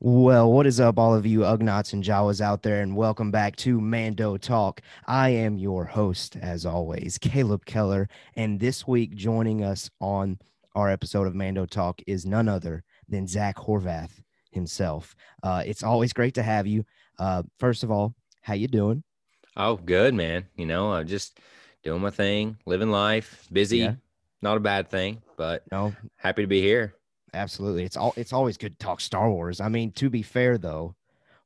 Well, what is up, all of you Ugnaughts and Jawas out there, and welcome back to Mando Talk. I am your host, as always, Caleb Keller, and this week joining us on our episode of Mando Talk is none other than Zach Horvath himself. Uh, it's always great to have you. Uh, first of all, how you doing? Oh, good, man. You know, I'm just doing my thing, living life, busy. Yeah. Not a bad thing, but No, happy to be here. Absolutely. It's all. It's always good to talk Star Wars. I mean, to be fair though,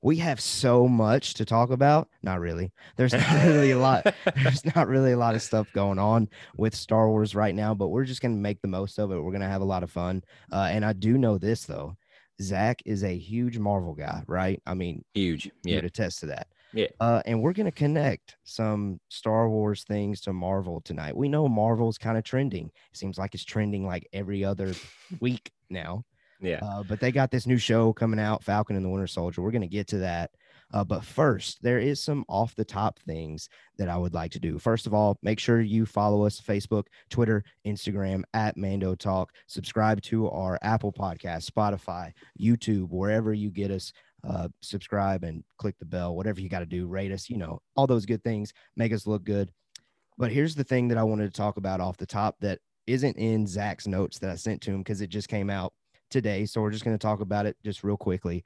we have so much to talk about. Not really. There's not really a lot. There's not really a lot of stuff going on with Star Wars right now, but we're just gonna make the most of it. We're gonna have a lot of fun. Uh, and I do know this though, Zach is a huge Marvel guy, right? I mean, Huge. Yeah. would attest to that. Yeah. Uh, and we're going to connect some Star Wars things to Marvel tonight. We know Marvel's kind of trending. It seems like it's trending like every other week now. Yeah. Uh, but they got this new show coming out, Falcon and the Winter Soldier. We're going to get to that. Uh, but first, there is some off the top things that I would like to do. First of all, make sure you follow us Facebook, Twitter, Instagram at Mando Talk. Subscribe to our Apple Podcast, Spotify, YouTube, wherever you get us. Uh, subscribe and click the bell, whatever you got to do. Rate us, you know, all those good things make us look good. But here's the thing that I wanted to talk about off the top that isn't in Zach's notes that I sent to him because it just came out today. So we're just going to talk about it just real quickly.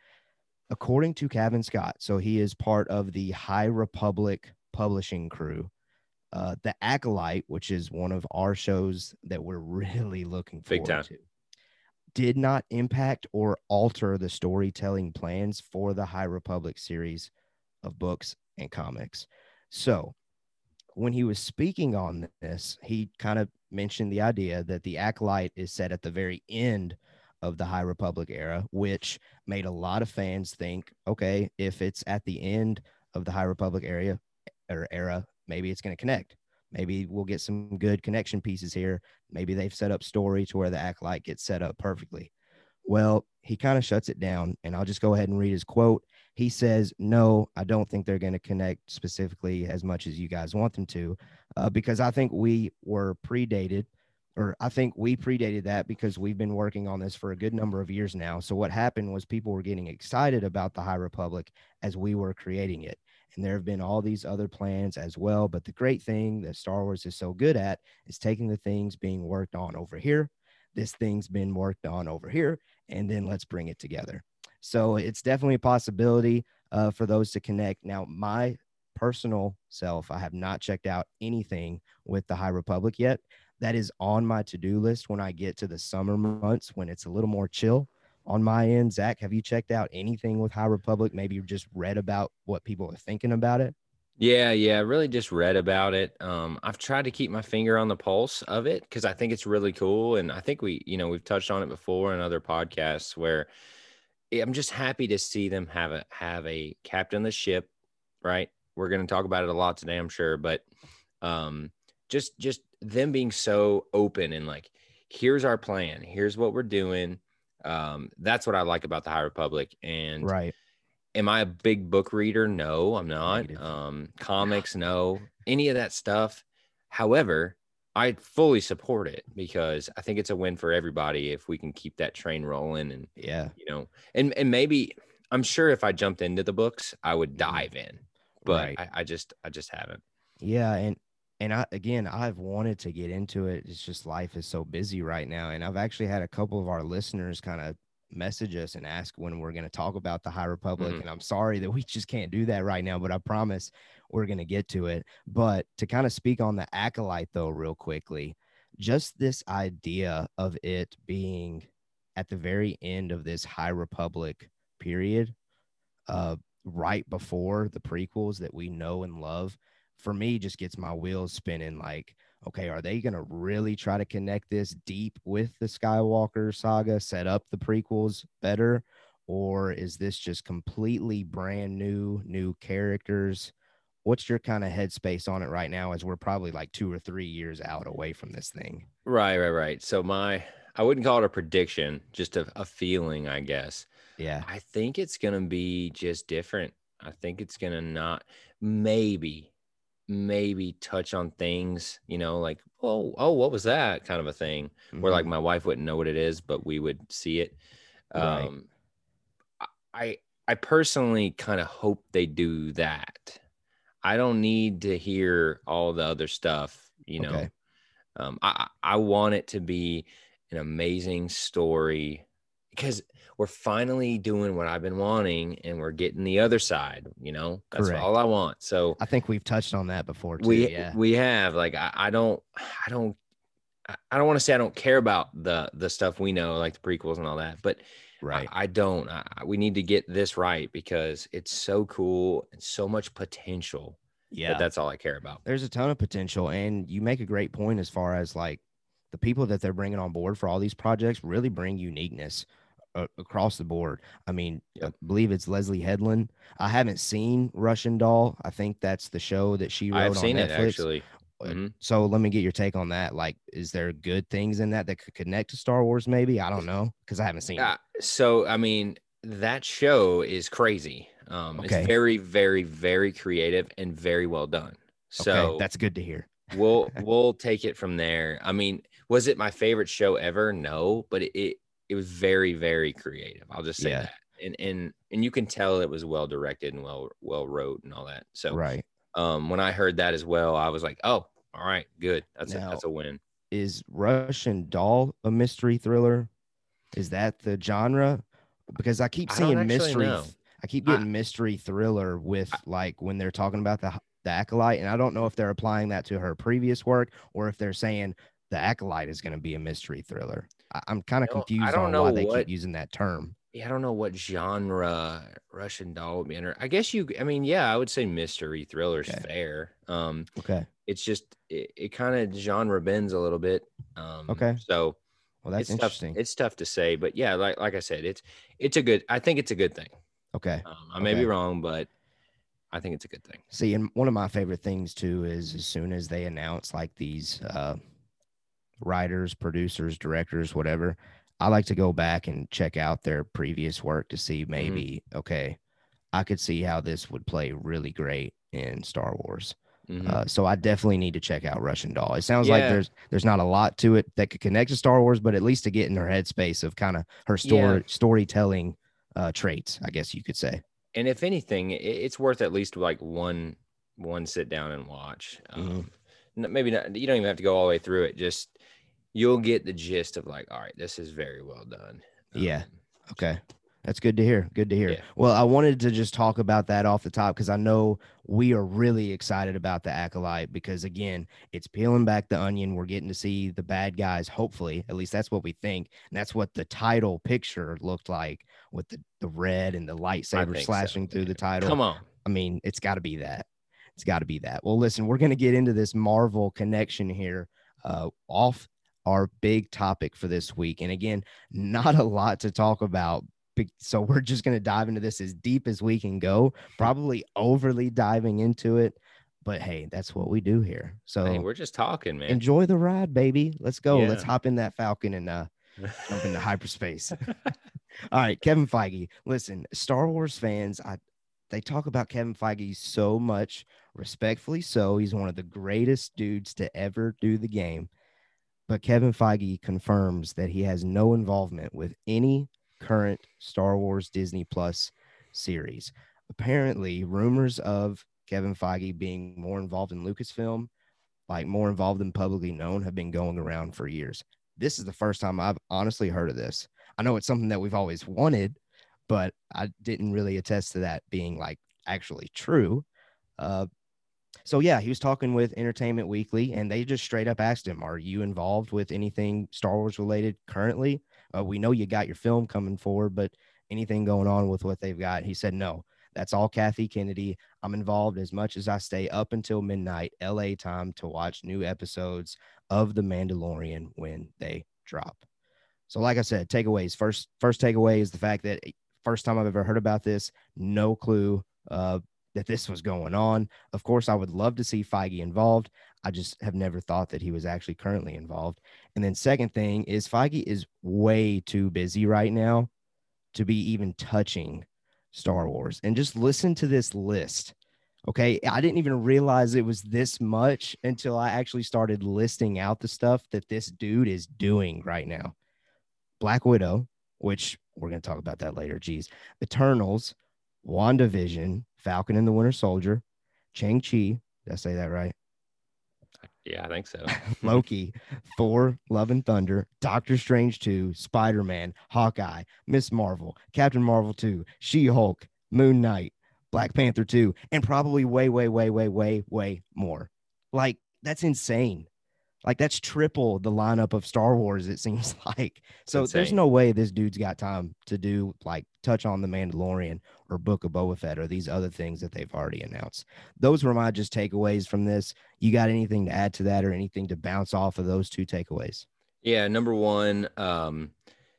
According to Kevin Scott, so he is part of the High Republic publishing crew. Uh, the Acolyte, which is one of our shows that we're really looking Big forward time. to, did not impact or alter the storytelling plans for the High Republic series of books and comics. So, when he was speaking on this, he kind of mentioned the idea that the Acolyte is set at the very end of the High Republic era, which made a lot of fans think, okay, if it's at the end of the High Republic area or era, maybe it's going to connect. Maybe we'll get some good connection pieces here. Maybe they've set up story to where the Acolyte gets set up perfectly. Well, he kind of shuts it down, and I'll just go ahead and read his quote. He says, No, I don't think they're going to connect specifically as much as you guys want them to, uh, because I think we were predated, or I think we predated that because we've been working on this for a good number of years now. So, what happened was people were getting excited about the High Republic as we were creating it. And there have been all these other plans as well. But the great thing that Star Wars is so good at is taking the things being worked on over here. This thing's been worked on over here, and then let's bring it together. So it's definitely a possibility uh, for those to connect. Now, my personal self, I have not checked out anything with the High Republic yet. That is on my to do list when I get to the summer months when it's a little more chill. On my end, Zach, have you checked out anything with High Republic? Maybe you've just read about what people are thinking about it. Yeah, yeah. I really just read about it. Um, I've tried to keep my finger on the pulse of it because I think it's really cool. And I think we, you know, we've touched on it before in other podcasts where I'm just happy to see them have a have a captain the ship, right? We're gonna talk about it a lot today, I'm sure, but um just just them being so open and like, here's our plan, here's what we're doing. Um, that's what I like about the High Republic. And Right. am I a big book reader? No, I'm not. Um, comics, no, any of that stuff. However, I fully support it because I think it's a win for everybody if we can keep that train rolling and Yeah. you know, and and maybe I'm sure if I jumped into the books, I would mm-hmm. dive in, but Right. I, I just I just haven't. Yeah, and and I again I've wanted to get into it. It's just life is so busy right now. And I've actually had a couple of our listeners kind of message us and ask when we're going to talk about the High Republic. Mhm. And I'm sorry that we just can't do that right now, but I promise we're going to get to it. But to kind of speak on the acolyte though, real quickly, just this idea of it being at the very end of this High Republic period, uh, right before the prequels that we know and love for me just gets my wheels spinning like okay are they going to really try to connect this deep with the skywalker saga set up the prequels better or is this just completely brand new new characters what's your kind of headspace on it right now as we're probably like two or three years out away from this thing Right, right, right. So my I wouldn't call it a prediction, just a, a feeling, I guess. yeah I think it's gonna be just different. I think it's gonna not maybe, maybe touch on things, you know, like oh, oh, what was that kind of a thing, where like Mhm. my wife wouldn't know what it is, but we would see it. Right. Um, I, I I personally kind of hope they do that. I don't need to hear all the other stuff, you know. Okay. Um, I I want it to be an amazing story because we're finally doing what I've been wanting and we're getting the other side, you know. That's Correct. all I want. So I think we've touched on that before too. we yeah. we have like I, I don't I don't I- don't want to say I don't care about the the stuff we know like the prequels and all that, but right. I, I don't. I, I- we need to get this right because it's so cool and so much potential. yeah. But that's all I care about. there's a ton of potential and you make a great point as far as like the people that they're bringing on board for all these projects really bring uniqueness uh, across the board i mean i believe it's leslie headland i haven't seen russian doll i think that's the show that she wrote I've seen netflix it actually. Uh, Mhm. so let me get your take on that like is there good things in that that could connect to star wars maybe i don't know because i haven't seen Uh, it so I mean, that show is crazy. Um, Okay. It's very, very, very creative and very well done. So okay that's good to hear we'll we'll take it from there. I mean, was it my favorite show ever? No, but it it, it was very, very creative. I'll just say Yeah. that. And and and you can tell it was well directed and well well wrote and all that. So right um when I heard that as well, I was like, oh, all right, good. That's a, that's a win. is Russian Doll a mystery thriller? Is that the genre? Because I keep seeing actually mystery. know. I keep I- getting mystery thriller with like when they're talking about the the acolyte, and I don't know if they're applying that to her previous work or if they're saying the acolyte is going to be a mystery thriller. I'm kind of You know, I confused don't on know why they what- keep using that term. Yeah, I don't know what genre Russian doll would be under. I guess you I mean, yeah, I would say mystery thriller's Okay. fair. Um Okay, it's just it, it kind of genre bends a little bit. Um Okay. so well that's it's interesting. Tough, it's tough to say, but yeah, like like I said, it's it's a good. I think it's a good thing. okay, Um, I may be wrong, but I think it's a good thing. See, and one of my favorite things too is as soon as they announce like these uh, writers, producers, directors, whatever, I like to go back and check out their previous work to see maybe, okay, I could see how this would play really great in Star Wars. Mhm. Uh, so I definitely need to check out Russian Doll. It sounds like there's there's not a lot to it that could connect to Star Wars, but at least to get in her headspace of kind of her story storytelling uh, traits, I guess you could say. and if anything, it, it's worth at least like one one sit down and watch. Mhm. Um, n- maybe not. You don't even have to go all the way through it. Just you'll get the gist of like, all right, this is very well done. Yeah. Um, Okay. That's good to hear. Good to hear. Yeah. Well, I wanted to just talk about that off the top because I know we are really excited about the Acolyte because, again, it's peeling back the onion. We're getting to see the bad guys, hopefully. At least that's what we think. And that's what the title picture looked like with the, the red and the lightsaber think so, slashing through yeah. the title. Come on. I mean, it's got to be that. It's got to be that. Well, listen, we're going to get into this Marvel connection here uh, off our big topic for this week. And again, not a lot to talk about. So we're just going to dive into this as deep as we can go, probably overly diving into it. But hey, that's what we do here. So Hey, we're just talking, man. enjoy the ride, baby. Let's go. Let's hop in that Falcon and uh, jump into hyperspace. All right, Kevin Feige. Listen, Star Wars fans, I they talk about Kevin Feige so much, respectfully so. He's one of the greatest dudes to ever do the game. But Kevin Feige confirms that he has no involvement with any current Star Wars Disney Plus series. Apparently, rumors of Kevin Feige being more involved in Lucasfilm, like more involved than publicly known, have been going around for years. This is the first time I've honestly heard of this. I know it's something that we've always wanted, but I didn't really attest to that being like actually true. Uh, so yeah, he was talking with Entertainment Weekly, and they just straight up asked him, "Are you involved with anything Star Wars related currently? Uh, we know you got your film coming forward, but anything going on with what they've got?" He said, "No, that's all Kathy Kennedy. I'm involved as much as I stay up until midnight LA time to watch new episodes of The Mandalorian when they drop." So, like I said, takeaways. First, first takeaway is the fact that eh, first time I've ever heard about this, no clue uh, that this was going on. Of course, I would love to see Feige involved. I just have never thought that he was actually currently involved. And then, second thing is Feige is way too busy right now to be even touching Star Wars. And just listen to this list. Okay. I didn't even realize it was this much until I actually started listing out the stuff that this dude is doing right now. Black Widow, which we're going to talk about that later. Geez. Eternals, WandaVision, Falcon and the Winter Soldier, Chang Chi. Did I say that right? Yeah, I think so. Loki, Thor, Love and Thunder, Doctor Strange 2, Spider Man, Hawkeye, Miss Marvel, Captain Marvel 2, She Hulk, Moon Knight, Black Panther 2, and probably way, way, way, way, way, way more. Like, that's insane. Like that's triple the lineup of Star Wars, it seems like. So there's no way this dude's got time to do like touch on the Mandalorian or Book of Boba Fett or these other things that they've already announced. Those were my just takeaways from this. You got anything to add to that or anything to bounce off of those two takeaways? Yeah, number one, um,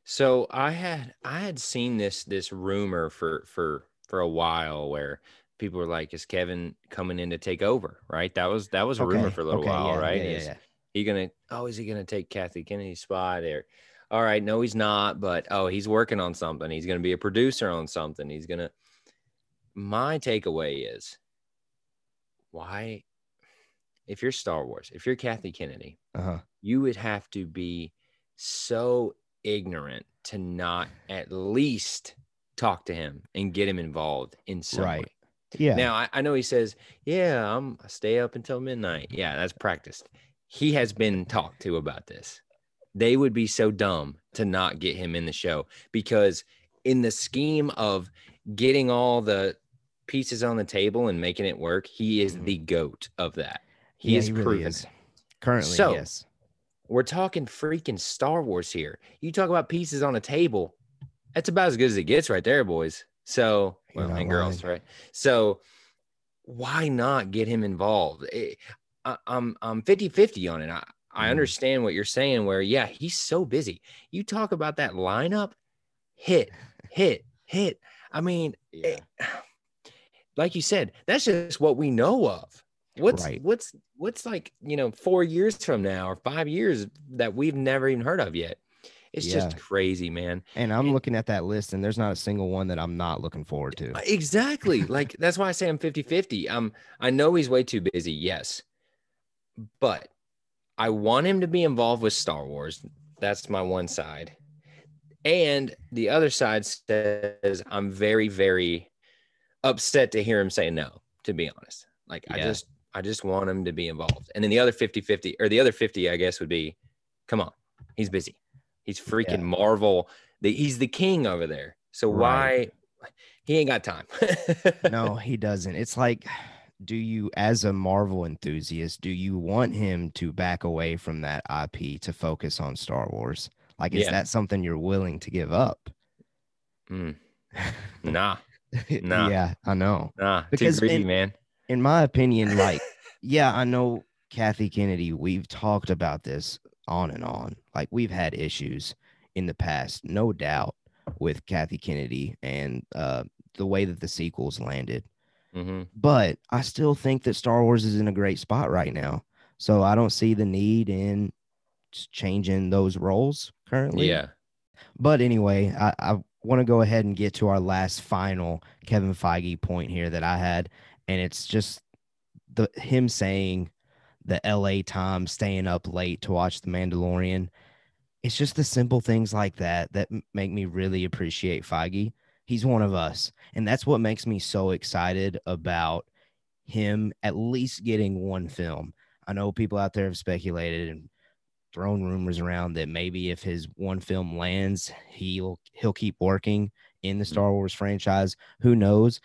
so I had I had seen this this rumor for for for a while where people were like, "Is Kevin coming in to take over?" Right? That was that was a okay. rumor for a little okay, while, yeah, right? Yeah, yeah, he gonna oh is he gonna take Kathy Kennedy's spot or all right no he's not but oh he's working on something he's gonna be a producer on something he's gonna my takeaway is why if you're Star Wars if you're Kathy Kennedy uh-huh. you would have to be so ignorant to not at least talk to him and get him involved in some right. way. Yeah. Now I, I know he says, "Yeah, I'm I stay up until midnight." Yeah, that's practiced he has been talked to about this. They would be so dumb to not get him in the show because, in the scheme of getting all the pieces on the table and making it work, he is mm-hmm. the goat of that. He yeah, is he really proven is. Currently, so, yes. We're talking freaking Star Wars here. You talk about pieces on a table. That's about as good as it gets right there, boys. So, well, and girls, right? So, why not get him involved? It, I, am I'm 50 50 on it. I, I mm. understand what you're saying, where, yeah, he's so busy. You talk about that lineup, hit, hit, hit. I mean, yeah. it, like you said, that's just what we know of. What's right. what's what's like, you know, four years from now or five years that we've never even heard of yet. It's yeah. just crazy, man. And I'm and, looking at that list and there's not a single one that I'm not looking forward to. Exactly. like that's why I say I'm 50-50. Um I know he's way too busy, yes but I want him to be involved with Star Wars. That's my one side. And the other side says I'm very, very upset to hear him say no, to be honest. Like yeah. I just I just want him to be involved. And then the other 50-50 or the other 50, I guess, would be come on, he's busy. He's freaking yeah. Marvel. The, he's the king over there. So right. why he ain't got time? no, he doesn't. It's like do you as a marvel enthusiast do you want him to back away from that ip to focus on star wars? Like is yeah. that something you're willing to give up? Mm. nah. Nah. Yeah i know. Nah. Because too greedy, in, man. in my opinion like yeah i know kathy kennedy we've talked about this on and on. Like we've had issues in the past no doubt with kathy kennedy and uh the way that the sequels landed Mm-hmm. But I still think that Star Wars is in a great spot right now. So I don't see the need in changing those roles currently. Yeah. But anyway, I, I want to go ahead and get to our last final Kevin Feige point here that I had. And it's just the him saying the LA Times staying up late to watch The Mandalorian. It's just the simple things like that that make me really appreciate Feige He's one of us. And that's what makes me so excited about him at least getting one film. I know people out there have speculated and thrown rumors around that maybe if his one film lands, he'll he'll keep working in the mm. Star Wars franchise. Who knows?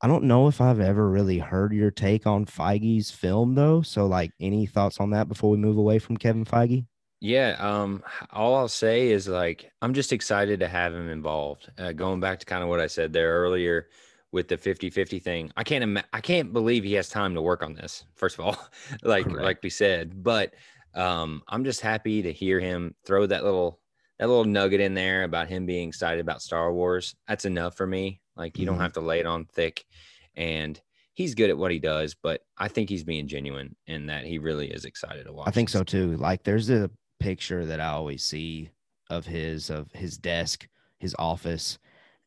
I don't know if I've ever really heard your take on Feige's film though. So like any thoughts on that before we move away from Kevin Feige? Yeah, um, all I'll say is like I'm just excited to have him involved. Uh, going back to kind of what I said there earlier with the 50-50 thing. I can't Im- I can't believe he has time to work on this. First of all, like Correct. like we said, but um, I'm just happy to hear him throw that little that little nugget in there about him being excited about Star Wars. That's enough for me. Like you mm-hmm. don't have to lay it on thick and he's good at what he does, but I think he's being genuine in that he really is excited to watch. I think so too. Like there's a picture that I always see of his of his desk, his office,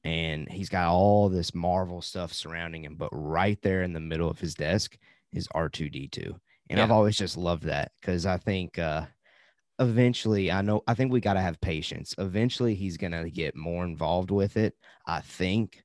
and he's got all this Marvel stuff surrounding him. But right there in the middle of his desk is R two D two, and yeah. I've always just loved that because I think uh, eventually, I know, I think we got to have patience. Eventually, he's going to get more involved with it. I think.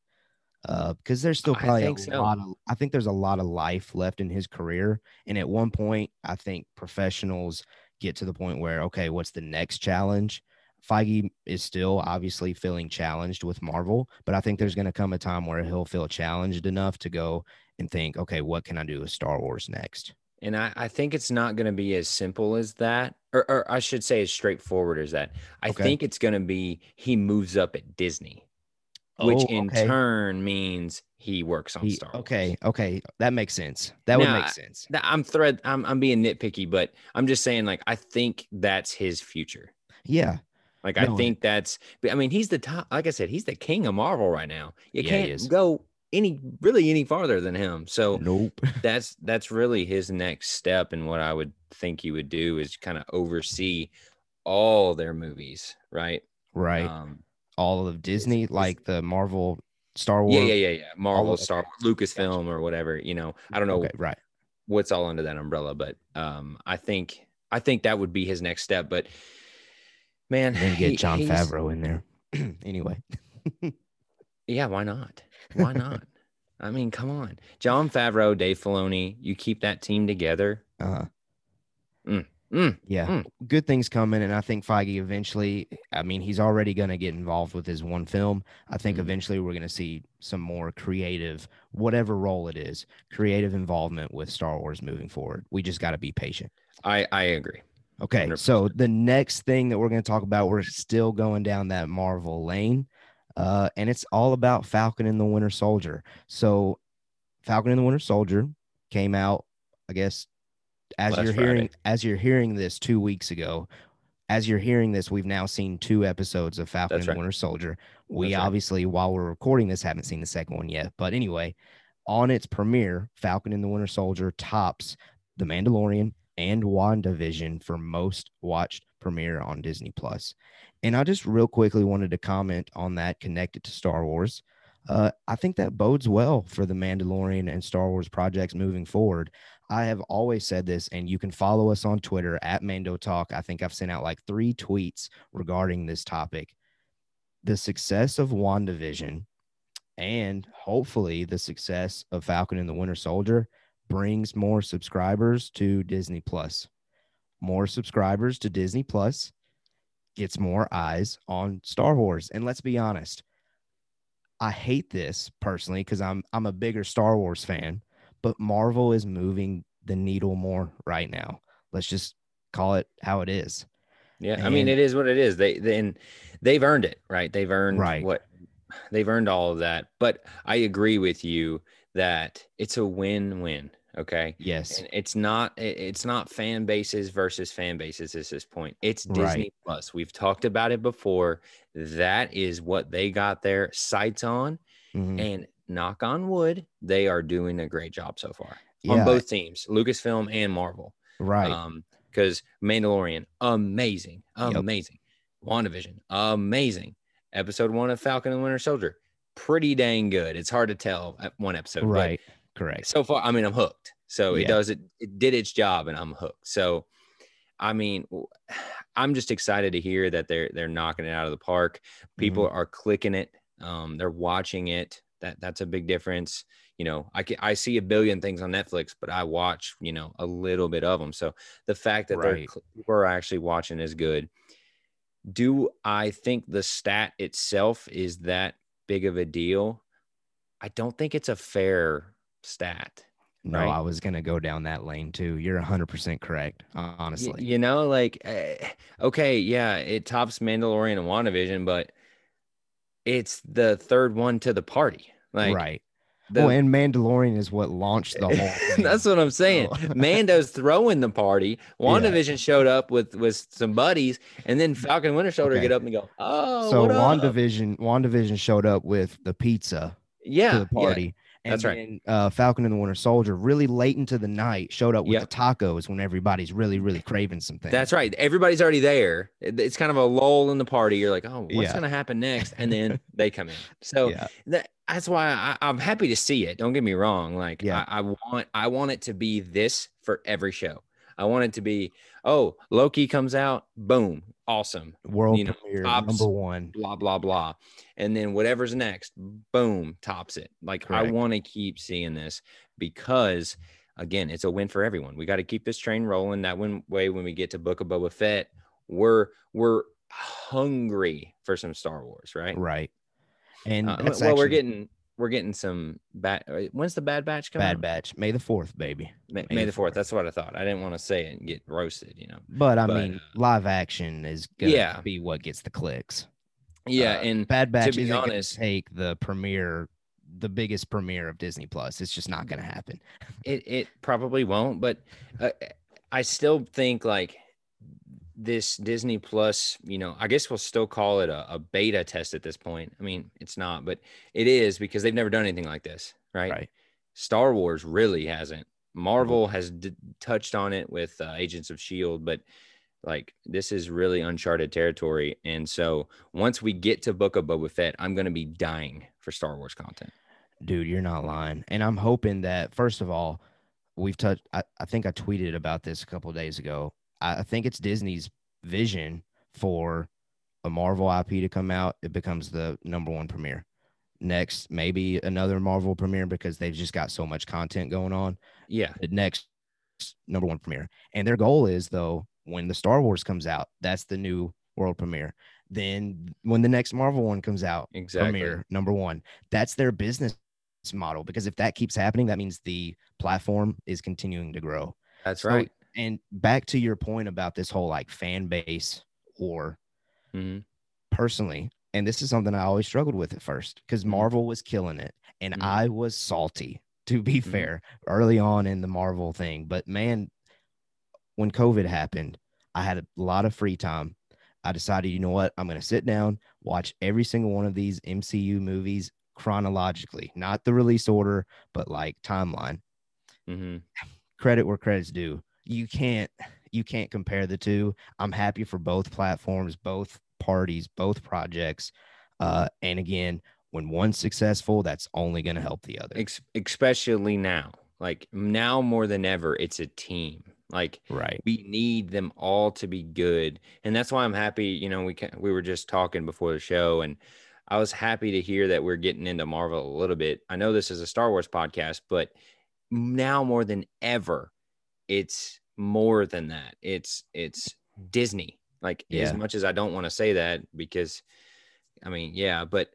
Uh, because there's still probably a so. lot of, I think there's a lot of life left in his career. And at one point, I think professionals get to the point where, okay, what's the next challenge? Feige is still obviously feeling challenged with Marvel, but I think there's going to come a time where he'll feel challenged enough to go and think, okay, what can I do with Star Wars next? And I, I think it's not going to be as simple as that, or, or I should say, as straightforward as that. I Okay. think it's going to be he moves up at Disney, which Oh, in turn means he works on He- Star Wars. okay, okay, that makes sense. That would make sense. Th- I'm thread. I'm I'm being nitpicky, but I'm just saying, like, I think that's his future. Yeah, Like, No, I think that's. I mean, he's the top. Like I said, he's the king of Marvel right now. You Yeah, can't go any really any farther than him. So nope. that's that's really his next step and what i would think he would do is kind of oversee all their movies right right. um All of Disney, it's- like the Marvel, Star Wars. yeah yeah yeah. yeah marvel of- star lucasfilm or whatever you know. I don't know Okay, right. what's all under that umbrella but um i think i think that would be his next step but man then get he- John he's- Favreau in there. anyway, yeah why not? Why not? I mean come on. John favreau dave filoni you keep that team together. Uh, Mm, yeah, Mm. good things coming, and I think Feige eventually. I mean, he's already going to get involved with his one film. I think Mhm. eventually we're going to see some more creative, whatever role it is, creative involvement with Star Wars moving forward. We just got to be patient. i i agree Okay, 100%. so the next thing that we're going to talk about, we're still going down that Marvel lane, uh, and it's all about Falcon and the Winter Soldier. So, Falcon and the Winter Soldier came out, I guess, as Last you're hearing as you're hearing this two weeks ago. As you're hearing this, we've now seen two episodes of Falcon That's and right. the Winter Soldier. We That's right. obviously, while we're recording this, haven't seen the second one yet. But anyway, on its premiere, Falcon and the Winter Soldier tops The Mandalorian and WandaVision for most watched premiere on Disney Plus. And I just real quickly wanted to comment on that connected to Star Wars. Uh, I think that bodes well for the Mandalorian and Star Wars projects moving forward. I have always said this, and you can follow us on Twitter at Mando Talk. I think I've sent out like three tweets regarding this topic. The success of WandaVision and hopefully the success of Falcon and the Winter Soldier brings more subscribers to Disney Plus. More subscribers to Disney Plus gets more eyes on Star Wars. And let's be honest, I hate this personally because I'm I'm a bigger Star Wars fan, but Marvel is moving the needle more right now. Let's just call it how it is. Yeah, I mean, it is what it is. They then they've earned it, right? They've earned Right. what they've earned all of that. But I agree with you that it's a win-win. Okay, Yes. and it's not it's not fan bases versus fan bases at this point. It's Disney Right. Plus. We've talked about it before. That is what they got their sights on, Mhm. and knock on wood, they are doing a great job so far Yeah, on both teams, Lucasfilm and Marvel. right. Um, because Mandalorian, amazing, amazing. Yep. WandaVision, amazing. Episode one of Falcon and Winter Soldier, pretty dang good. It's hard to tell at one episode, but right. Correct. so far, I mean, I'm hooked. So it Yeah. does it. It did its job, and I'm hooked. So, I mean, I'm just excited to hear that they're they're knocking it out of the park. People Mm-hmm. are clicking it. Um, they're watching it. That that's a big difference. You know, I can, I see a billion things on Netflix, but I watch you know a little bit of them. So the fact that they're Right. are actually watching is good. Do I think the stat itself is that big of a deal? I don't think it's a fair stat. No, right? I was gonna go down that lane too. You're 100 percent correct. Y- Honestly, you know, like, eh, okay, yeah, it tops Mandalorian and WandaVision, but it's the third one to the party. Like, right. the- well, and Mandalorian is what launched the whole. Thing. that's what I'm saying. Mando's throwing the party. WandaVision showed up with with some buddies, and then Falcon and Winter Soldier Okay. get up and go, "Oh, so what up?" WandaVision, WandaVision showed up with the pizza yeah, to the yeah, party. And that's right. then, uh, Falcon and the Winter Soldier really late into the night showed up with Yep. the tacos when everybody's really, really craving something. That's right. Everybody's already there. It's kind of a lull in the party. You're like, oh, what's Yeah. going to happen next? And then they come in. So yeah, that, that's why I, I'm happy to see it. Don't get me wrong. Like, Yeah. I, I want, I want it to be this for every show. I want it to be, oh, Loki comes out, boom, awesome, World You know, premiere tops- number one. blah blah blah, and then whatever's next, boom, tops it. Like I want to keep seeing this because again, it's a win for everyone. We got to keep this train rolling. That one way when we get to Book of Boba Fett, we're we're hungry for some Star Wars, right? Right. And Uh, well, we're getting we're getting some bad. When's the Bad Batch coming? Bad Batch. May the fourth, baby. May, May the fourth. That's what I thought. I didn't want to say it and get roasted. You know. But I But, mean, uh, live action is gonna Yeah. be what gets the clicks. Yeah, Uh, and Bad Batch be isn't gonna honest- take the premiere, the biggest premiere of Disney Plus. It's just not gonna happen. it it probably won't. But uh, I still think like this Disney Plus. You know, I guess we'll still call it a, a beta test at this point. I mean, it's not, but it is because they've never done anything like this, right? Right. Star Wars really hasn't. Marvel has d- touched on it with uh, Agents of Shield, but like this is really uncharted territory. And so once we get to Book of Boba Fett, I'm going to be dying for Star Wars content. Dude, you're not lying. And I'm hoping that first of all, we've touched. I, I think I tweeted about this a couple days ago. I, think it's Disney's vision for a Marvel IP to come out. It becomes the number one premiere. Next, maybe another Marvel premiere because they've just got so much content going on. Yeah. the next number one premiere. And their goal is though, when the Star Wars comes out, that's the new world premiere. Then when the next Marvel one comes out, Exactly. premiere number one. That's their business model because if that keeps happening, that means the platform is continuing to grow. That's So- right. And back to your point about this whole like fan base or Mhm. personally, and this is something I always struggled with at first because Mhm. Marvel was killing it and Mhm. I was salty to be Mhm. fair early on in the Marvel thing. But man, when COVID happened, I had a lot of free time. I decided, you know what? I'm going to sit down, watch every single one of these MCU movies chronologically, not the release order, but like timeline. Mhm. Credit where credit's due. You can't you can't compare the two. I'm happy for both platforms, both parties, both projects. Uh, and again, when one's successful, that's only going to help the other. Especially now. Like now more than ever, it's a team. Like Right. we need them all to be good and that's why i'm happy you know we can, we were just talking before the show and i was happy to hear that we're getting into marvel a little bit i know this is a star wars podcast but now more than ever it's more than that. It's it's disney. Like as much as i don't want to say that because i mean yeah but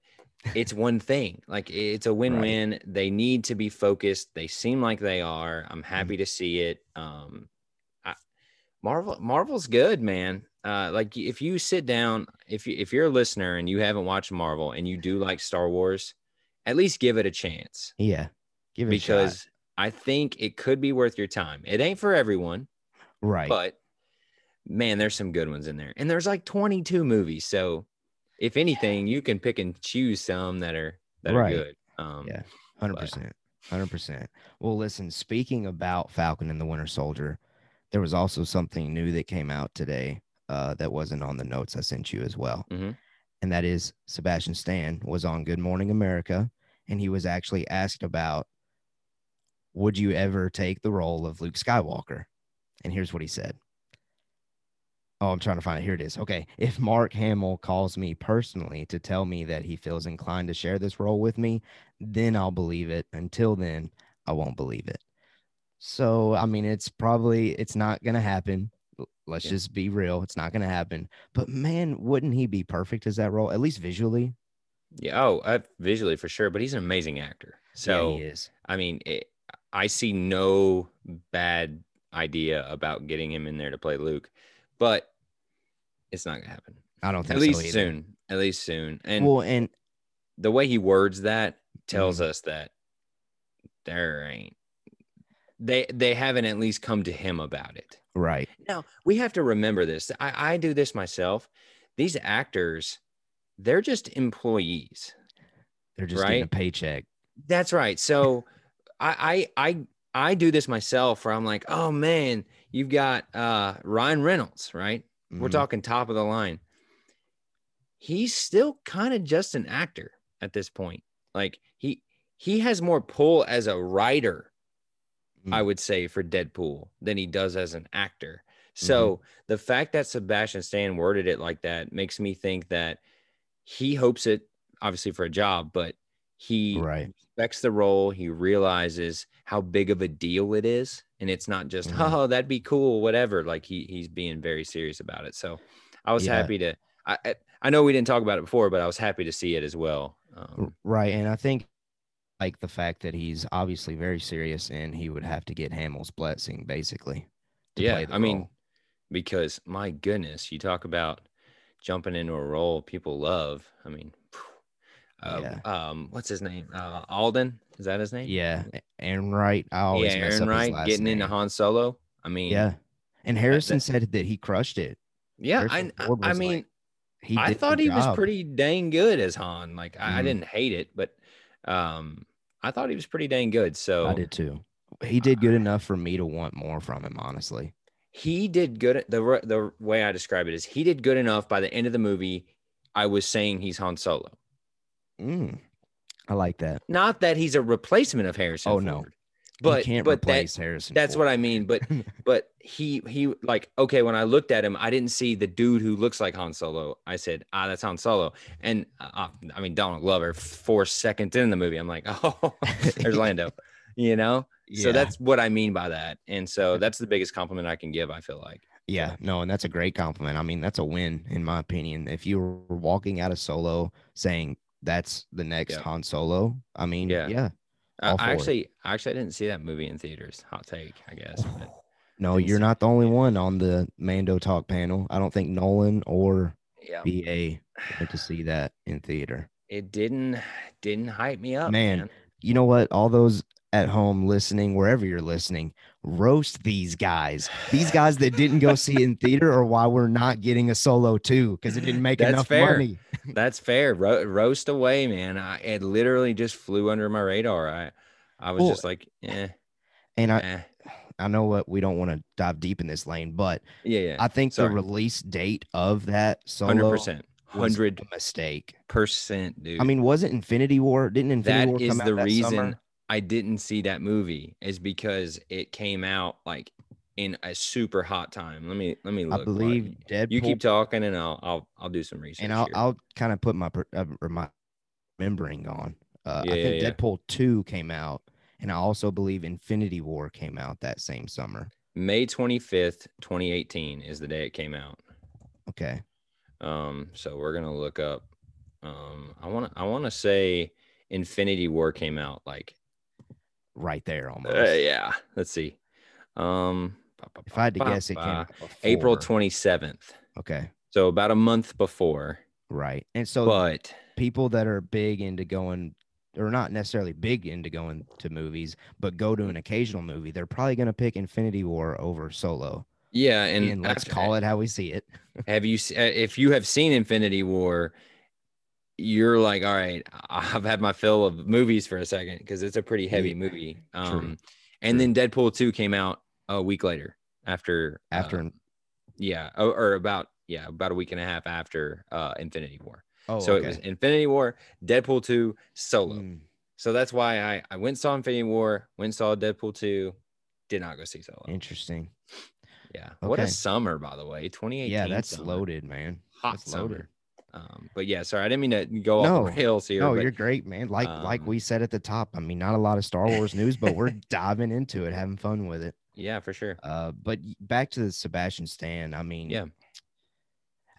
it's one thing. Like it's a win-win. They need to be focused. They seem like they are. I'm happy to see it. Um I, marvel marvel's good man. Uh like if you sit down if you if you're a listener and you haven't watched marvel and you do like star wars at least give it a chance. Yeah. Give it a because i think it could be worth your time it ain't for everyone right. but man there's some good ones in there and there's like 22 movies so if anything you can pick and choose some that are that Right. are good um Yeah. Hundred percent. Hundred percent. Well, listen. Speaking about Falcon and the Winter Soldier, there was also something new that came out today uh, that wasn't on the notes I sent you as well, Mhm. and that is Sebastian Stan was on Good Morning America, and he was actually asked about, would you ever take the role of Luke Skywalker? And here's what he said. Oh, I'm trying to find it. Here it is. Okay. If Mark Hamill calls me personally to tell me that he feels inclined to share this role with me, then I'll believe it. Until then, I won't believe it. So, I mean, it's probably it's not going to happen. Let's Yeah. just be real. It's not going to happen. But man, wouldn't he be perfect as that role at least visually? yeah oh uh, visually for sure but he's an amazing actor so yeah, he is. i mean it, i see no bad idea about getting him in there to play luke but it's not gonna happen. I don't think at least so soon at least soon. And Well, and the way he words that tells Mm-hmm. us that there ain't they they haven't at least come to him about it. Right. now we have to remember this. I, I do this myself. These actors they're just employees They're just getting a paycheck. that's right. So I, I i i do this myself where i'm like oh man you've got uh ryan reynolds right? We're Mhm. talking top of the line. He's still kind of just an actor at this point. Like he he has more pull as a writer i Mm. would say for deadpool than he does as an actor. So the fact that Sebastian Stan worded it like that makes me think that he hopes it obviously for a job, but he Right. respects the role. He realizes how big of a deal it is, and it's not just Mhm. oh that'd be cool, whatever. Like he he's being very serious about it. So I was Yeah. happy to. I I- know we didn't talk about it before, but I was happy to see it as well. Um, Right. And I think like the fact that he's obviously very serious and he would have to get Hamill's blessing basically. yeah, I mean, role. because my goodness, you talk about jumping into a role people love. I mean, uh, Yeah. um, what's his name? Uh, Alden is that his name? yeah, Ehrenreich. I always yeah, mess Ehrenreich last getting into. Han Solo. I mean, Yeah. And Harrison that- said that he crushed it. yeah. Harrison I, I mean, like, He I thought he was pretty dang good as Han. Like I, I Mhm. didn't hate it, but um, I thought he was pretty dang good. So I did too. He did good enough for me to want more from him, honestly. he did good. The the way I describe it is he did good enough. By the end of the movie, I was saying he's Han Solo. Mm, I like that. Not that he's a replacement of Harrison. Oh, no. But you can't but that, replace Harrison. that's what I mean. But but he he like okay when i looked at him i didn't see the dude who looks like han solo i said ah that's han solo and uh, i mean donald glover four seconds in the movie i'm like oh there's lando you know so that's what i mean by that and so that's the biggest compliment i can give i feel like Yeah, no, and that's a great compliment. I mean, that's a win in my opinion. If you were walking out of Solo saying that's the next Yeah. Han Solo, I mean, Yeah. yeah, I, All for it. actually actually i didn't see that movie in theaters hot take i guess no, you're not the only one on the Mando Talk panel. I don't think Nolan or yeah BA went to see that in theater. it didn't didn't hype me up Man, man, You know what? All those at home listening, wherever you're listening, roast these guys. These guys that didn't go see in theater or why we're not getting a solo too because it didn't make That's enough fair. money. That's fair. Ro- roast away, man. I, it literally just flew under my radar. I, I was Well, just like, eh, And I, eh. I know what we don't want to dive deep in this lane, but yeah, yeah, I think Sorry. the release date of that solo 100% hundred mistake. percent, dude. I mean, wasn't Infinity War? Didn't Infinity that War is come out the that reason summer? I didn't see that movie is because it came out like in a super hot time. Let me let me I look. while believe Deadpool. you keep talking, and I'll I'll I'll do some research. and I'll here. I'll kind of put my uh, my remembering on. Uh, Yeah, I think yeah. Deadpool two came out, and I also believe Infinity War came out that same summer. May twenty fifth, twenty eighteen is the day it came out. Okay, Um, so we're gonna look up. Um, I want to I want to say Infinity War came out like right there almost. uh, yeah. Let's see. Um, if I had to ba- guess, it came ba- April twenty seventh. Okay, So about a month before, right. And so but people that are big into going or not necessarily big into going to movies but go to an occasional movie they're probably going to pick infinity war over solo yeah, and, and, let's after- call it how we see it Have you uh, if you have seen Infinity War, you're like, all right, I've had my fill of movies for a second because it's a pretty heavy movie. true, Um, and then Deadpool two came out a week later after after uh, yeah, or, or about yeah, about a week and a half after uh Infinity War. oh so okay. it was Infinity War, Deadpool 2, Solo. Mm, So that's why I I went and saw Infinity War, went and saw Deadpool 2, did not go see Solo. interesting Yeah. What a summer by the way. 2018. yeah that's summer. loaded man Hot that's summer. loaded Um, but yeah, sorry, I didn't mean to go off No, the rails here. no but you're great man like like um, we said at the top i mean not a lot of star wars news but we're diving into it having fun with it yeah, for sure. uh but back to the sebastian stan i mean Yeah.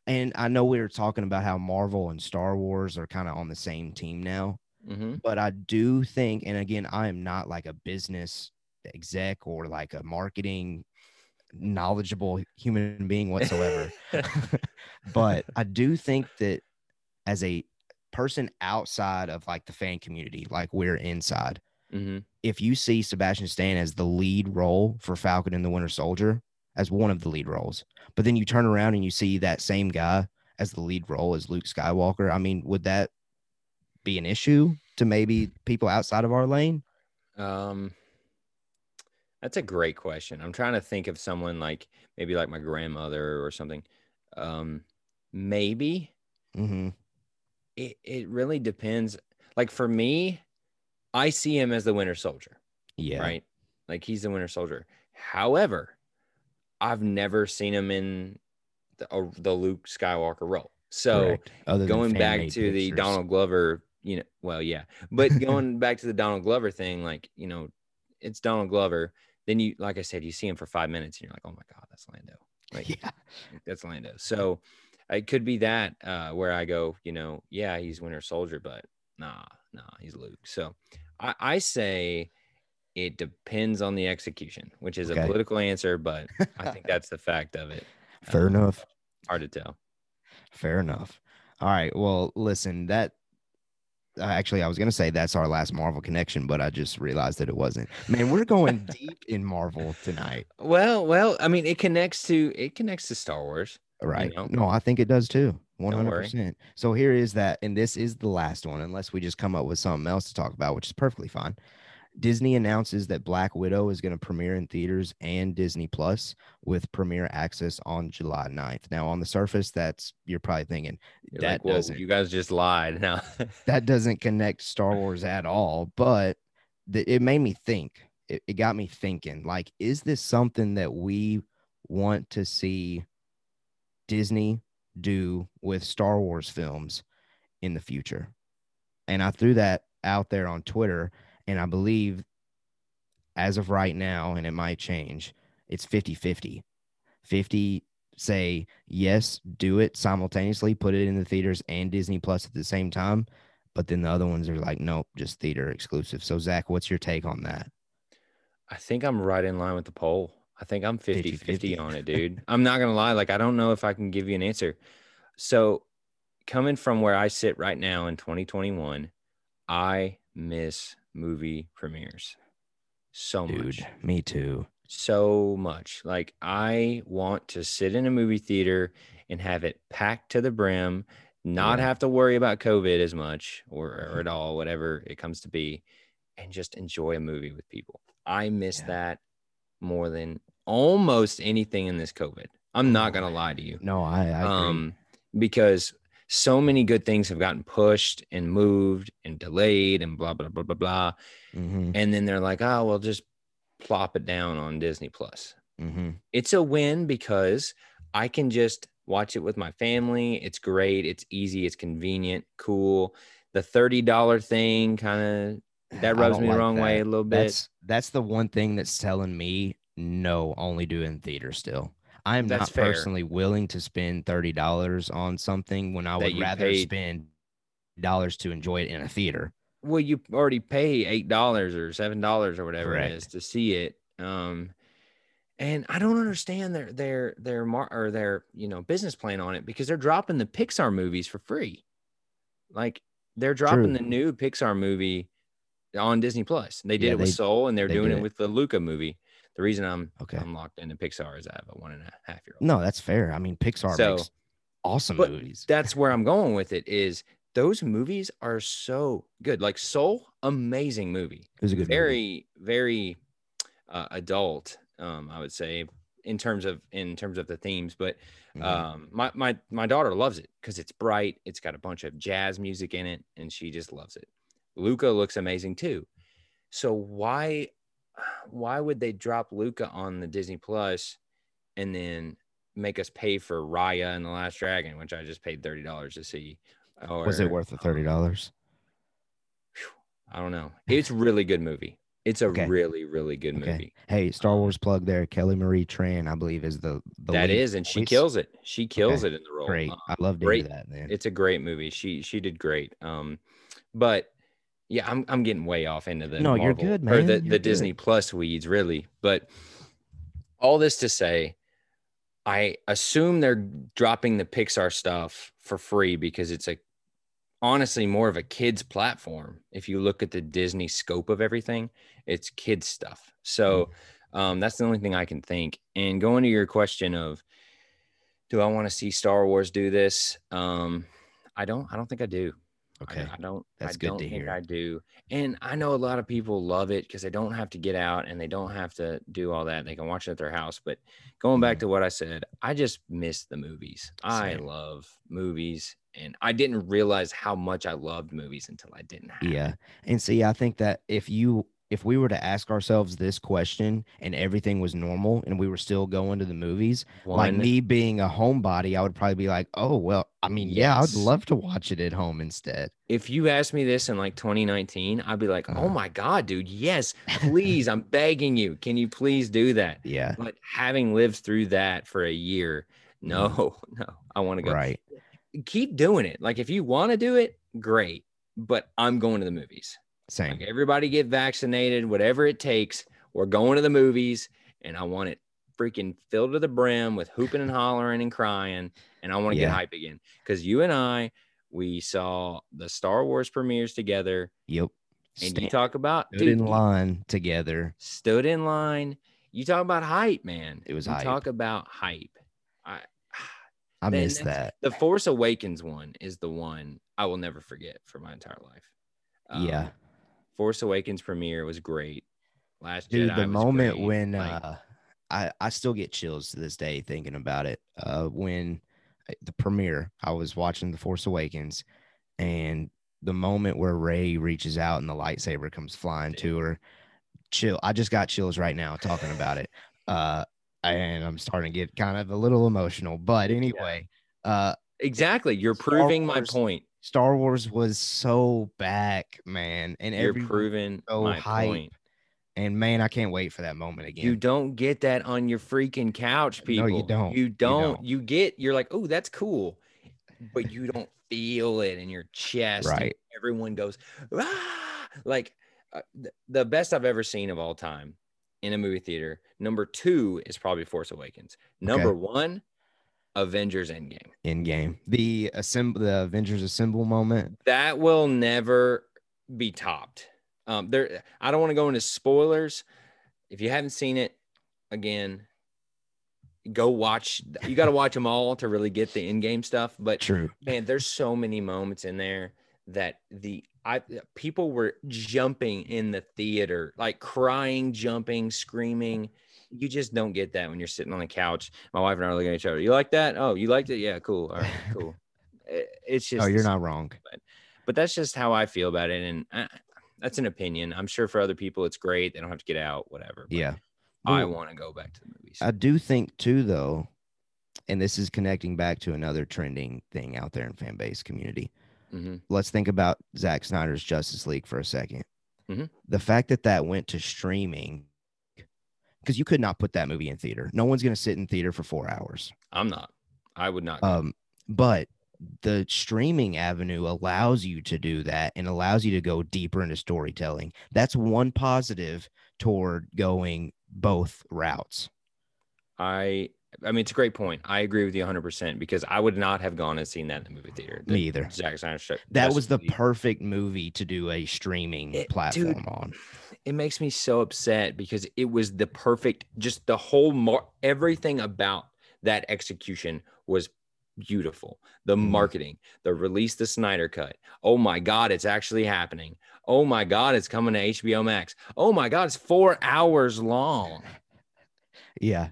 and i know we were talking about how marvel and star wars are kind of on the same team now hmm but I do think, and again, I am not like a business exec or like a marketing knowledgeable human being whatsoever. but I do think that as a person outside of like the fan community, like we're inside, hmm if you see Sebastian Stan as the lead role for Falcon and the Winter Soldier, as one of the lead roles, but then you turn around and you see that same guy as the lead role as Luke Skywalker, I mean, would that be an issue to maybe people outside of our lane? Um, that's a great question. I'm trying to think of someone like maybe like my grandmother or something. Um, maybe Mm-hmm. it, it really depends. Like for me, I see him as the Winter Soldier, Yeah. right? Like he's the Winter Soldier. However, I've never seen him in the, uh, the Luke Skywalker role. So Correct. Other than going back to the. Donald Glover, you know, well, yeah, but going back to the Donald Glover thing, like, you know, it's Donald Glover. Then you, like I said, you see him for five minutes and you're like, oh my God, that's Lando. Like, Yeah. that's Lando. So it could be that uh, where I go, you know, yeah, he's Winter Soldier, but nah, nah, he's Luke. So I, I say it depends on the execution, which is Okay. a political answer, but I think that's the fact of it. Fair Um, enough. Hard to tell. Fair enough. All right. Well, listen, that Uh, actually, I was going to say that's our last Marvel connection, but I just realized that it wasn't. Man, we're going deep in Marvel tonight. Well, well, I mean, it connects to it connects to Star Wars. Right. know? No, I think it does too. 100%. So here is that. And this is the last one, unless we just come up with something else to talk about, which is perfectly fine. Disney announces that Black Widow is going to premiere in theaters and Disney Plus with premiere access on July 9th. Now, on the surface, that's you're probably thinking You're that like, well, doesn't you guys just lied. Now, that doesn't connect Star Wars at all, but th- it made me think. It, it got me thinking like, is this something that we want to see Disney do with Star Wars films in the future? And I threw that out there on Twitter, and I believe as of right now, and it might change, it's 50 50. 50 say yes, do it simultaneously, put it in the theaters and Disney Plus at the same time. But then the other ones are like, nope, just theater exclusive. So, Zach, what's your take on that? I think I'm right in line with the poll. I think I'm 50 50 50-50. on it, dude. I'm not going to lie. Like, I don't know if I can give you an answer. So, coming from where I sit right now in 2021, I miss movie premieres so Dude, much. me too. So much. Like, I want to sit in a movie theater and have it packed to the brim, not Yeah. have to worry about COVID as much or, or at all, whatever it comes to be, and just enjoy a movie with people. I miss Yeah. that more than almost anything in this COVID. I'm not gonna lie to you. No, I, I agree. Um, because so many good things have gotten pushed and moved and delayed and blah blah blah blah blah. hmm And then they're like, oh, well, just plop it down on Disney Plus. hmm It's a win because I can just watch it with my family. It's great. It's easy. It's convenient. Cool. The thirty dollar thing kind of that rubs me the wrong way a little bit. That's that's the one thing that's telling me no, only do in theater still. I'm That's not fair. personally willing to spend thirty dollars on something when I That would rather paid- spend dollars to enjoy it in a theater. well, you already pay eight dollars or seven dollars or whatever Correct. it is to see it. Um, and I don't understand their their their mar- or their you know business plan on it because they're dropping the Pixar movies for free. Like they're dropping True. the new Pixar movie on Disney Plus. They did Yeah, it with they- Soul, and they're they doing it it. with the Luca movie. The reason I'm Okay. I'm locked into Pixar is I have a one and a half year old. No, that's fair. I mean, Pixar So- makes awesome movies. that's where I'm going with it. Is those movies are so good. Like Soul, amazing movie. It was a good movie. very very uh, adult um i would say in terms of in terms of the themes but Mhm. um my my my daughter loves it because it's bright it's got a bunch of jazz music in it and she just loves it luca looks amazing too so why why would they drop luca on the disney plus and then make us pay for raya and the last dragon which i just paid $30 to see was it worth the thirty dollars? i don't know it's a really good movie it's a Okay. really really good Okay. movie Hey, Star Wars plug there. Kelly Marie Tran, I believe, is the, the That is, and she kills it. She kills Okay, it in the role. Great. Um, I love to great. hear that, man. It's a great movie. She she did great. Um, but yeah, I'm I'm getting way off into the No, you're Marvel- good, Or the, You're the good. Disney Plus weeds, really. But all this to say, I assume they're dropping the Pixar stuff for free because it's a honestly more of a kids platform. If you look at the Disney scope of everything, it's kids stuff. So Mm. um, that's the only thing I can think. And going to your question of, do I want to see Star Wars do this? Um, I don't. I don't think I do. I- okay. I, don't. That's I good don't to hear. I do. And I know a lot of people love it because they don't have to get out and they don't have to do all that. They can watch it at their house. But going back Mhm. to what I said, I just miss the movies. I love movies, and I didn't realize how much I loved movies until I didn't have. Yeah. And see, I think that if you if we were to ask ourselves this question and everything was normal and we were still going to the movies, like me being a homebody, I would probably be like, oh, well, I mean, yeah, I'd love to watch it at home instead. if you asked me this in like 2019, I'd be like, Uh-huh. oh my God, dude, yes, please, I'm begging you. Can you please do that? Yeah. But having lived through that for a year, no, no, I want to go. Mm-hmm. Right. Keep doing it. Like if you want to do it, great. But I'm going to the movies. Same. Like everybody get vaccinated, whatever it takes. We're going to the movies, and I want it freaking filled to the brim with hooping and hollering and crying, and I want to Yeah. get hype again. Because you and I, we saw the Star Wars premieres together, Yep. and Stand you talk about stood dude, in line together. stood in line. You talk about hype, man. It was you hype. Talk about hype. I I miss that. the Force Awakens one is the one I will never forget for my entire life. Yeah. Um, Force Awakens premiere was great. Last Dude, Jedi the moment great. when Like, uh I I still get chills to this day thinking about it. Uh when uh, the premiere, I was watching The Force Awakens and the moment where Rey reaches out and the lightsaber comes flying to her. Chill. I just got chills right now talking about it. Uh and I'm starting to get kind of a little emotional. But anyway, uh exactly, you're proving my point. Star Wars was so back, man. And You're every proving so my hype point. and man, I can't wait for that moment again. You don't get that on your freaking couch, No, people. you don't. You You don't. don't. You get. You're like, oh, that's cool, but you don't feel it in your chest. Right. Everyone goes, ah! like uh, th- the best I've ever seen of all time in a movie theater. Number two is probably Force Awakens. Number one, Avengers Endgame. Endgame. The assemble the Avengers assemble moment. That will never be topped. Um, there, I don't want to go into spoilers. If you haven't seen it, again, go watch. You got to watch them all to really get the in-game stuff. But True. man, there's so many moments in there that the I people were jumping in the theater, like crying, jumping, screaming. You just don't get that when you're sitting on the couch. My wife and I are looking at each other. You like that? Oh, you liked it? Yeah, cool. All right, cool. It's just Oh, you're not wrong. but that's just how I feel about it, and I, that's an opinion. I'm sure for other people it's great; they don't have to get out, whatever. but Yeah. I Well, want to go back to the movies. I do think too, though, and this is connecting back to another trending thing out there in fan base community. Mhm. Let's think about Zack Snyder's Justice League for a 2nd Mhm. The fact that that went to streaming, because you could not put that movie in theater. No one's going to sit in theater for four hours. I'm not. I would not. Um, but the streaming avenue allows you to do that and allows you to go deeper into storytelling. That's one positive toward going both routes. I. I mean, it's a great point. I agree with you 100 percent because I would not have gone and seen that in the movie theater. The Me either. Zack Snyder. Ju- That was the League. perfect movie to do a streaming It- dude, platform on. It makes me so upset because it was the perfect. Just the whole mar- everything about that execution was beautiful. The Mhm. marketing, the release, the Snyder cut. Oh my God, it's actually happening. Oh my God, it's coming to HBO Max. Oh my God, it's four hours long. Yeah.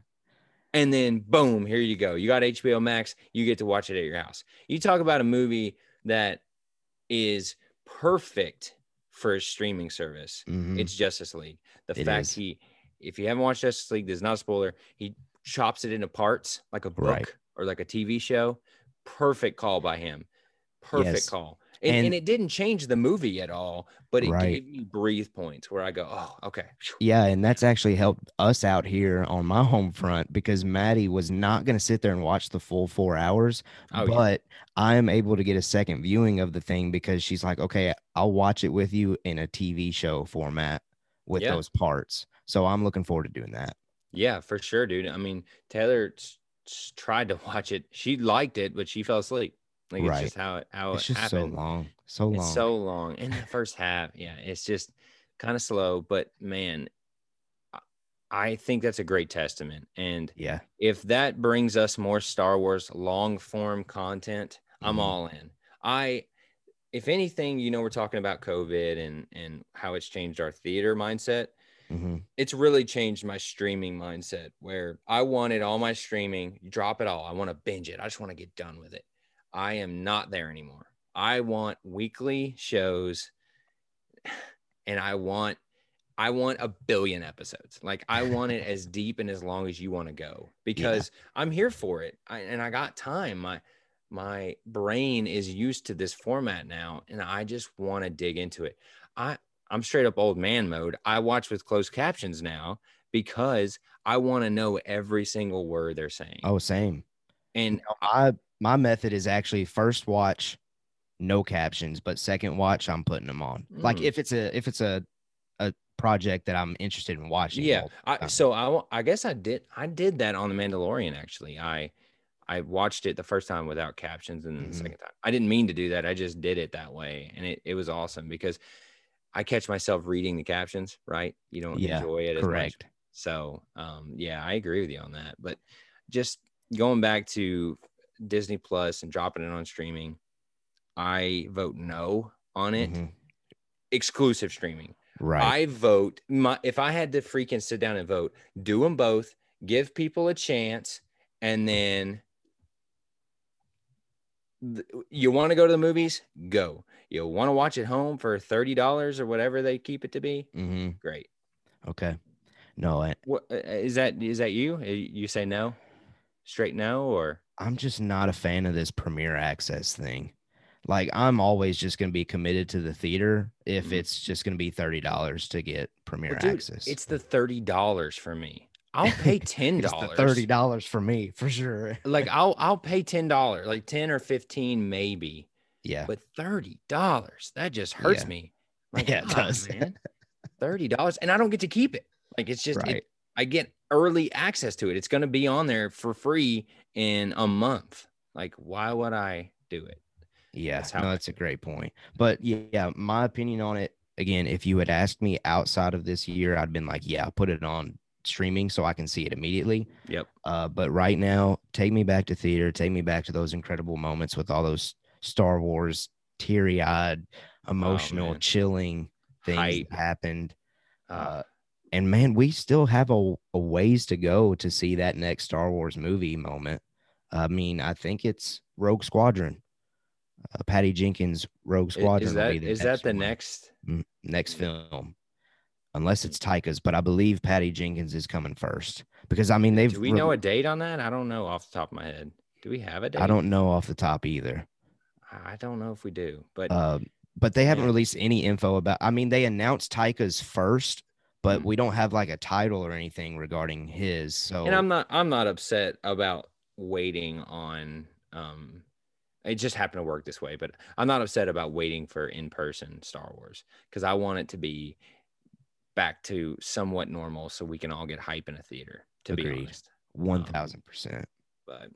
And then boom, here you go. You got HBO Max. You get to watch it at your house. You talk about a movie that is perfect for a streaming service. Mhm. It's Justice League. The It fact is. he, if you haven't watched Justice League, there's not a spoiler. He chops it into parts like a book Right. or like a TV show. Perfect call by him. Perfect Yes. call. And, and, And- it didn't change the movie at all, but it Right. gave me breathe points where I go, oh, okay. Yeah, and that's actually helped us out here on my home front because Maddie was not going to sit there and watch the full four hours, Oh, yeah. but I am able to get a second viewing of the thing because she's like, okay, I'll watch it with you in a TV show format with Yeah. those parts. So I'm looking forward to doing that. Yeah, for sure, dude. I mean, Taylor s- s- tried to watch it. She liked it, but she fell asleep. Like it's Right. just how it how It's it just so long, so long. It's so long. In the first half, yeah, it's just kind of slow. But man, I- think that's a great testament. And yeah, if that brings us more Star Wars long form content, I'm Mhm. all in. I, if anything, you know, we're talking about COVID and and how it's changed our theater mindset hmm it's really changed my streaming mindset where I wanted all my streaming, drop it all. I want to binge it. I just want to get done with it. I am not there anymore. I want weekly shows and I want I want a billion episodes. Like I want it as deep and as long as you want to go because yeah. I'm here for it. I, and I got time. My my brain is used to this format now and I just want to dig into it. I I'm straight up old man mode. I watch with closed captions now because I want to know every single word they're saying. Oh, same. And I my method is actually first watch no captions, but second watch I'm putting them on. Mm. Like if it's a if it's a a project that I'm interested in watching. Yeah. I, so I I guess I did I did that on the Mandalorian actually. I I watched it the first time without captions and then mm-hmm. the second time. I didn't mean to do that. I just did it that way and it it was awesome because I catch myself reading the captions, right? You don't yeah, enjoy it correct. So, um yeah, I agree with you on that. But just going back to Disney Plus and dropping it on streaming, I vote no on it. Mm-hmm. Exclusive streaming. Right. I vote my if I had to freaking sit down and vote, do them both, give people a chance, and then you want to go to the movies, go. You want to watch at home for thirty dollars or whatever they keep it to be, mm-hmm. great. Okay. No, I, what uh, is that? Is that you? Uh, you say no, straight no, or I'm just not a fan of this premiere access thing. Like I'm always just going to be committed to the theater if mm-hmm. it's just going to be thirty dollars to get premiere well, dude, access. It's the thirty dollars for me. I'll pay ten dollars. Thirty dollars for me for sure. like I'll I'll pay ten dollars, like ten or fifteen maybe. Yeah. But thirty dollars that just hurts yeah. me. Like, yeah, it oh, does. man. Thirty dollars, and I don't get to keep it. Like it's just right. it, I get early access to it. It's going to be on there for free in a month. Like why would I do it? Yeah, that's no, that's a great point. But yeah, my opinion on it again, if you had asked me outside of this year, I'd been like, yeah, put it on streaming so I can see it immediately. Yep. Uh, but right now, take me back to theater, take me back to those incredible moments with all those Star Wars teary eyed, oh, emotional, oh, chilling things happened. Uh, uh, and man, we still have a, a ways to go to see that next Star Wars movie moment. I mean, I think it's Rogue Squadron uh, Patty Jenkins Rogue Squadron. Is that is that the one. next mm, next film? Unless it's Taika's, but I believe Patty Jenkins is coming first because I mean they've. Do we know a date on that? I don't know off the top of my head. Do we have a date? I don't know off the top either. I don't know if we do, but uh, but they haven't yeah. released any info about. I mean, they announced Tyka's first, but mm-hmm. we don't have like a title or anything regarding his. So and I'm not I'm not upset about waiting on um it just happened to work this way, but I'm not upset about waiting for in person Star Wars because I want it to be back to somewhat normal so we can all get hype in a theater, to Agreed. be honest. One thousand percent. But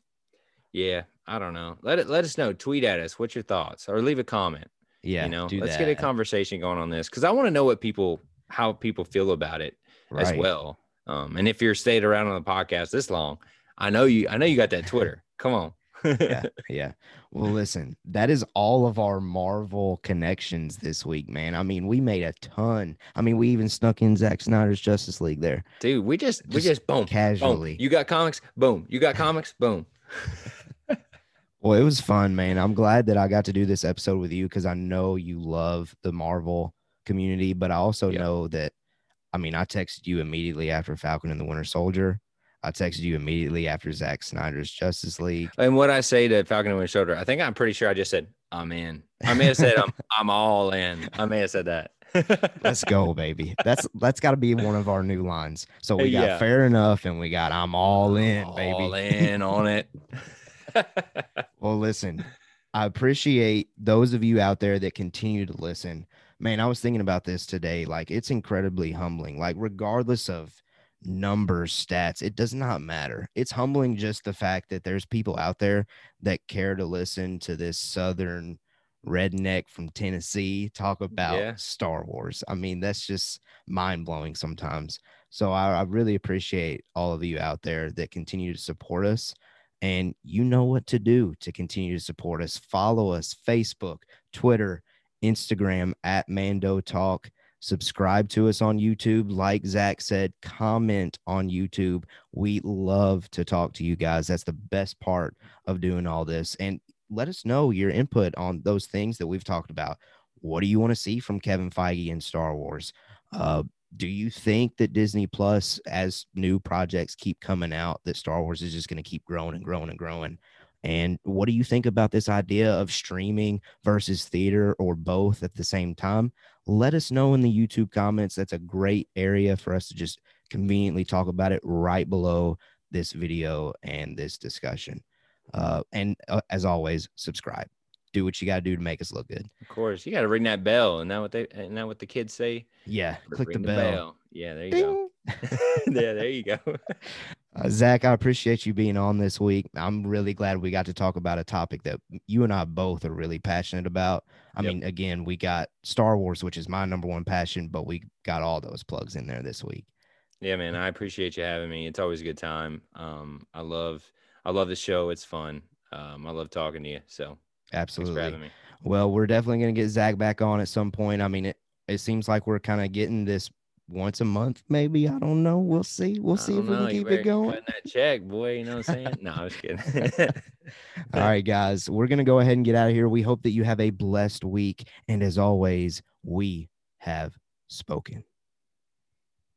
yeah, I don't know. Let it let us know. Tweet at us. What's your thoughts? Or leave a comment. Yeah. You know, let's that. get a conversation going on this because I want to know what people how people feel about it right. as well. Um, and if you're stayed around on the podcast this long, I know you I know you got that Twitter. Come on yeah, yeah. Well, listen, that is all of our Marvel connections this week, man. I mean, we made a ton. I mean, we even snuck in Zack Snyder's Justice League there. Dude, we just, just we just boom casually. Boom. You got comics, boom. You got comics, boom. well, it was fun, man. I'm glad that I got to do this episode with you because I know you love the Marvel community, but I also yep. know that I mean, I texted you immediately after Falcon and the Winter Soldier I texted you immediately after Zack Snyder's Justice League. And what I say to Falcon and Winter Soldier, I think I'm pretty sure I just said I'm in. I may have said I'm I'm all in. I may have said that. Let's go, baby. That's that's got to be one of our new lines. So we got yeah. fair enough, and we got I'm all in, all baby. All in on it. well, listen, I appreciate those of you out there that continue to listen. Man, I was thinking about this today. Like, it's incredibly humbling. Like, regardless of numbers, stats. It does not matter. It's humbling just the fact that there's people out there that care to listen to this Southern redneck from Tennessee talk about yeah. Star Wars. I mean, that's just mind blowing sometimes. So I, I, really appreciate all of you out there that continue to support us. And you know what to do to continue to support us. Follow us Facebook, Twitter, Instagram at Mando Talk subscribe to us on YouTube. Like Zach said, comment on YouTube. We love to talk to you guys. That's the best part of doing all this. And let us know your input on those things that we've talked about. What do you want to see from Kevin Feige in Star Wars? Uh, do you think that Disney Plus, as new projects keep coming out, that Star Wars is just going to keep growing and growing and growing? And what do you think about this idea of streaming versus theater or both at the same time? Let us know in the YouTube comments. That's a great area for us to just conveniently talk about it right below this video and this discussion. Uh, and uh, as always, subscribe. Do what you got to do to make us look good. Of course, you got to ring that bell, and now what they and now what the kids say. Yeah, click the Ring bell. Yeah, there you Ding. go. yeah, there you go. Uh, Zach, I appreciate you being on this week. I'm really glad we got to talk about a topic that you and I both are really passionate about. I Yep. mean, again, we got Star Wars, which is my number one passion, but we got all those plugs in there this week. Yeah, man, I appreciate you having me. It's always a good time. Um, I love, I love the show. It's fun. Um, I love talking to you. So thanks for Absolutely. having me. Well, we're definitely going to get Zach back on at some point. I mean, it, it seems like we're kind of getting this once a month, maybe. I don't know. We'll see. We'll see if don't we can you keep it going. Cutting that check, boy. You know what I'm saying? no, I was kidding. All right, guys, we're going to go ahead and get out of here. We hope that you have a blessed week. And as always, we have spoken.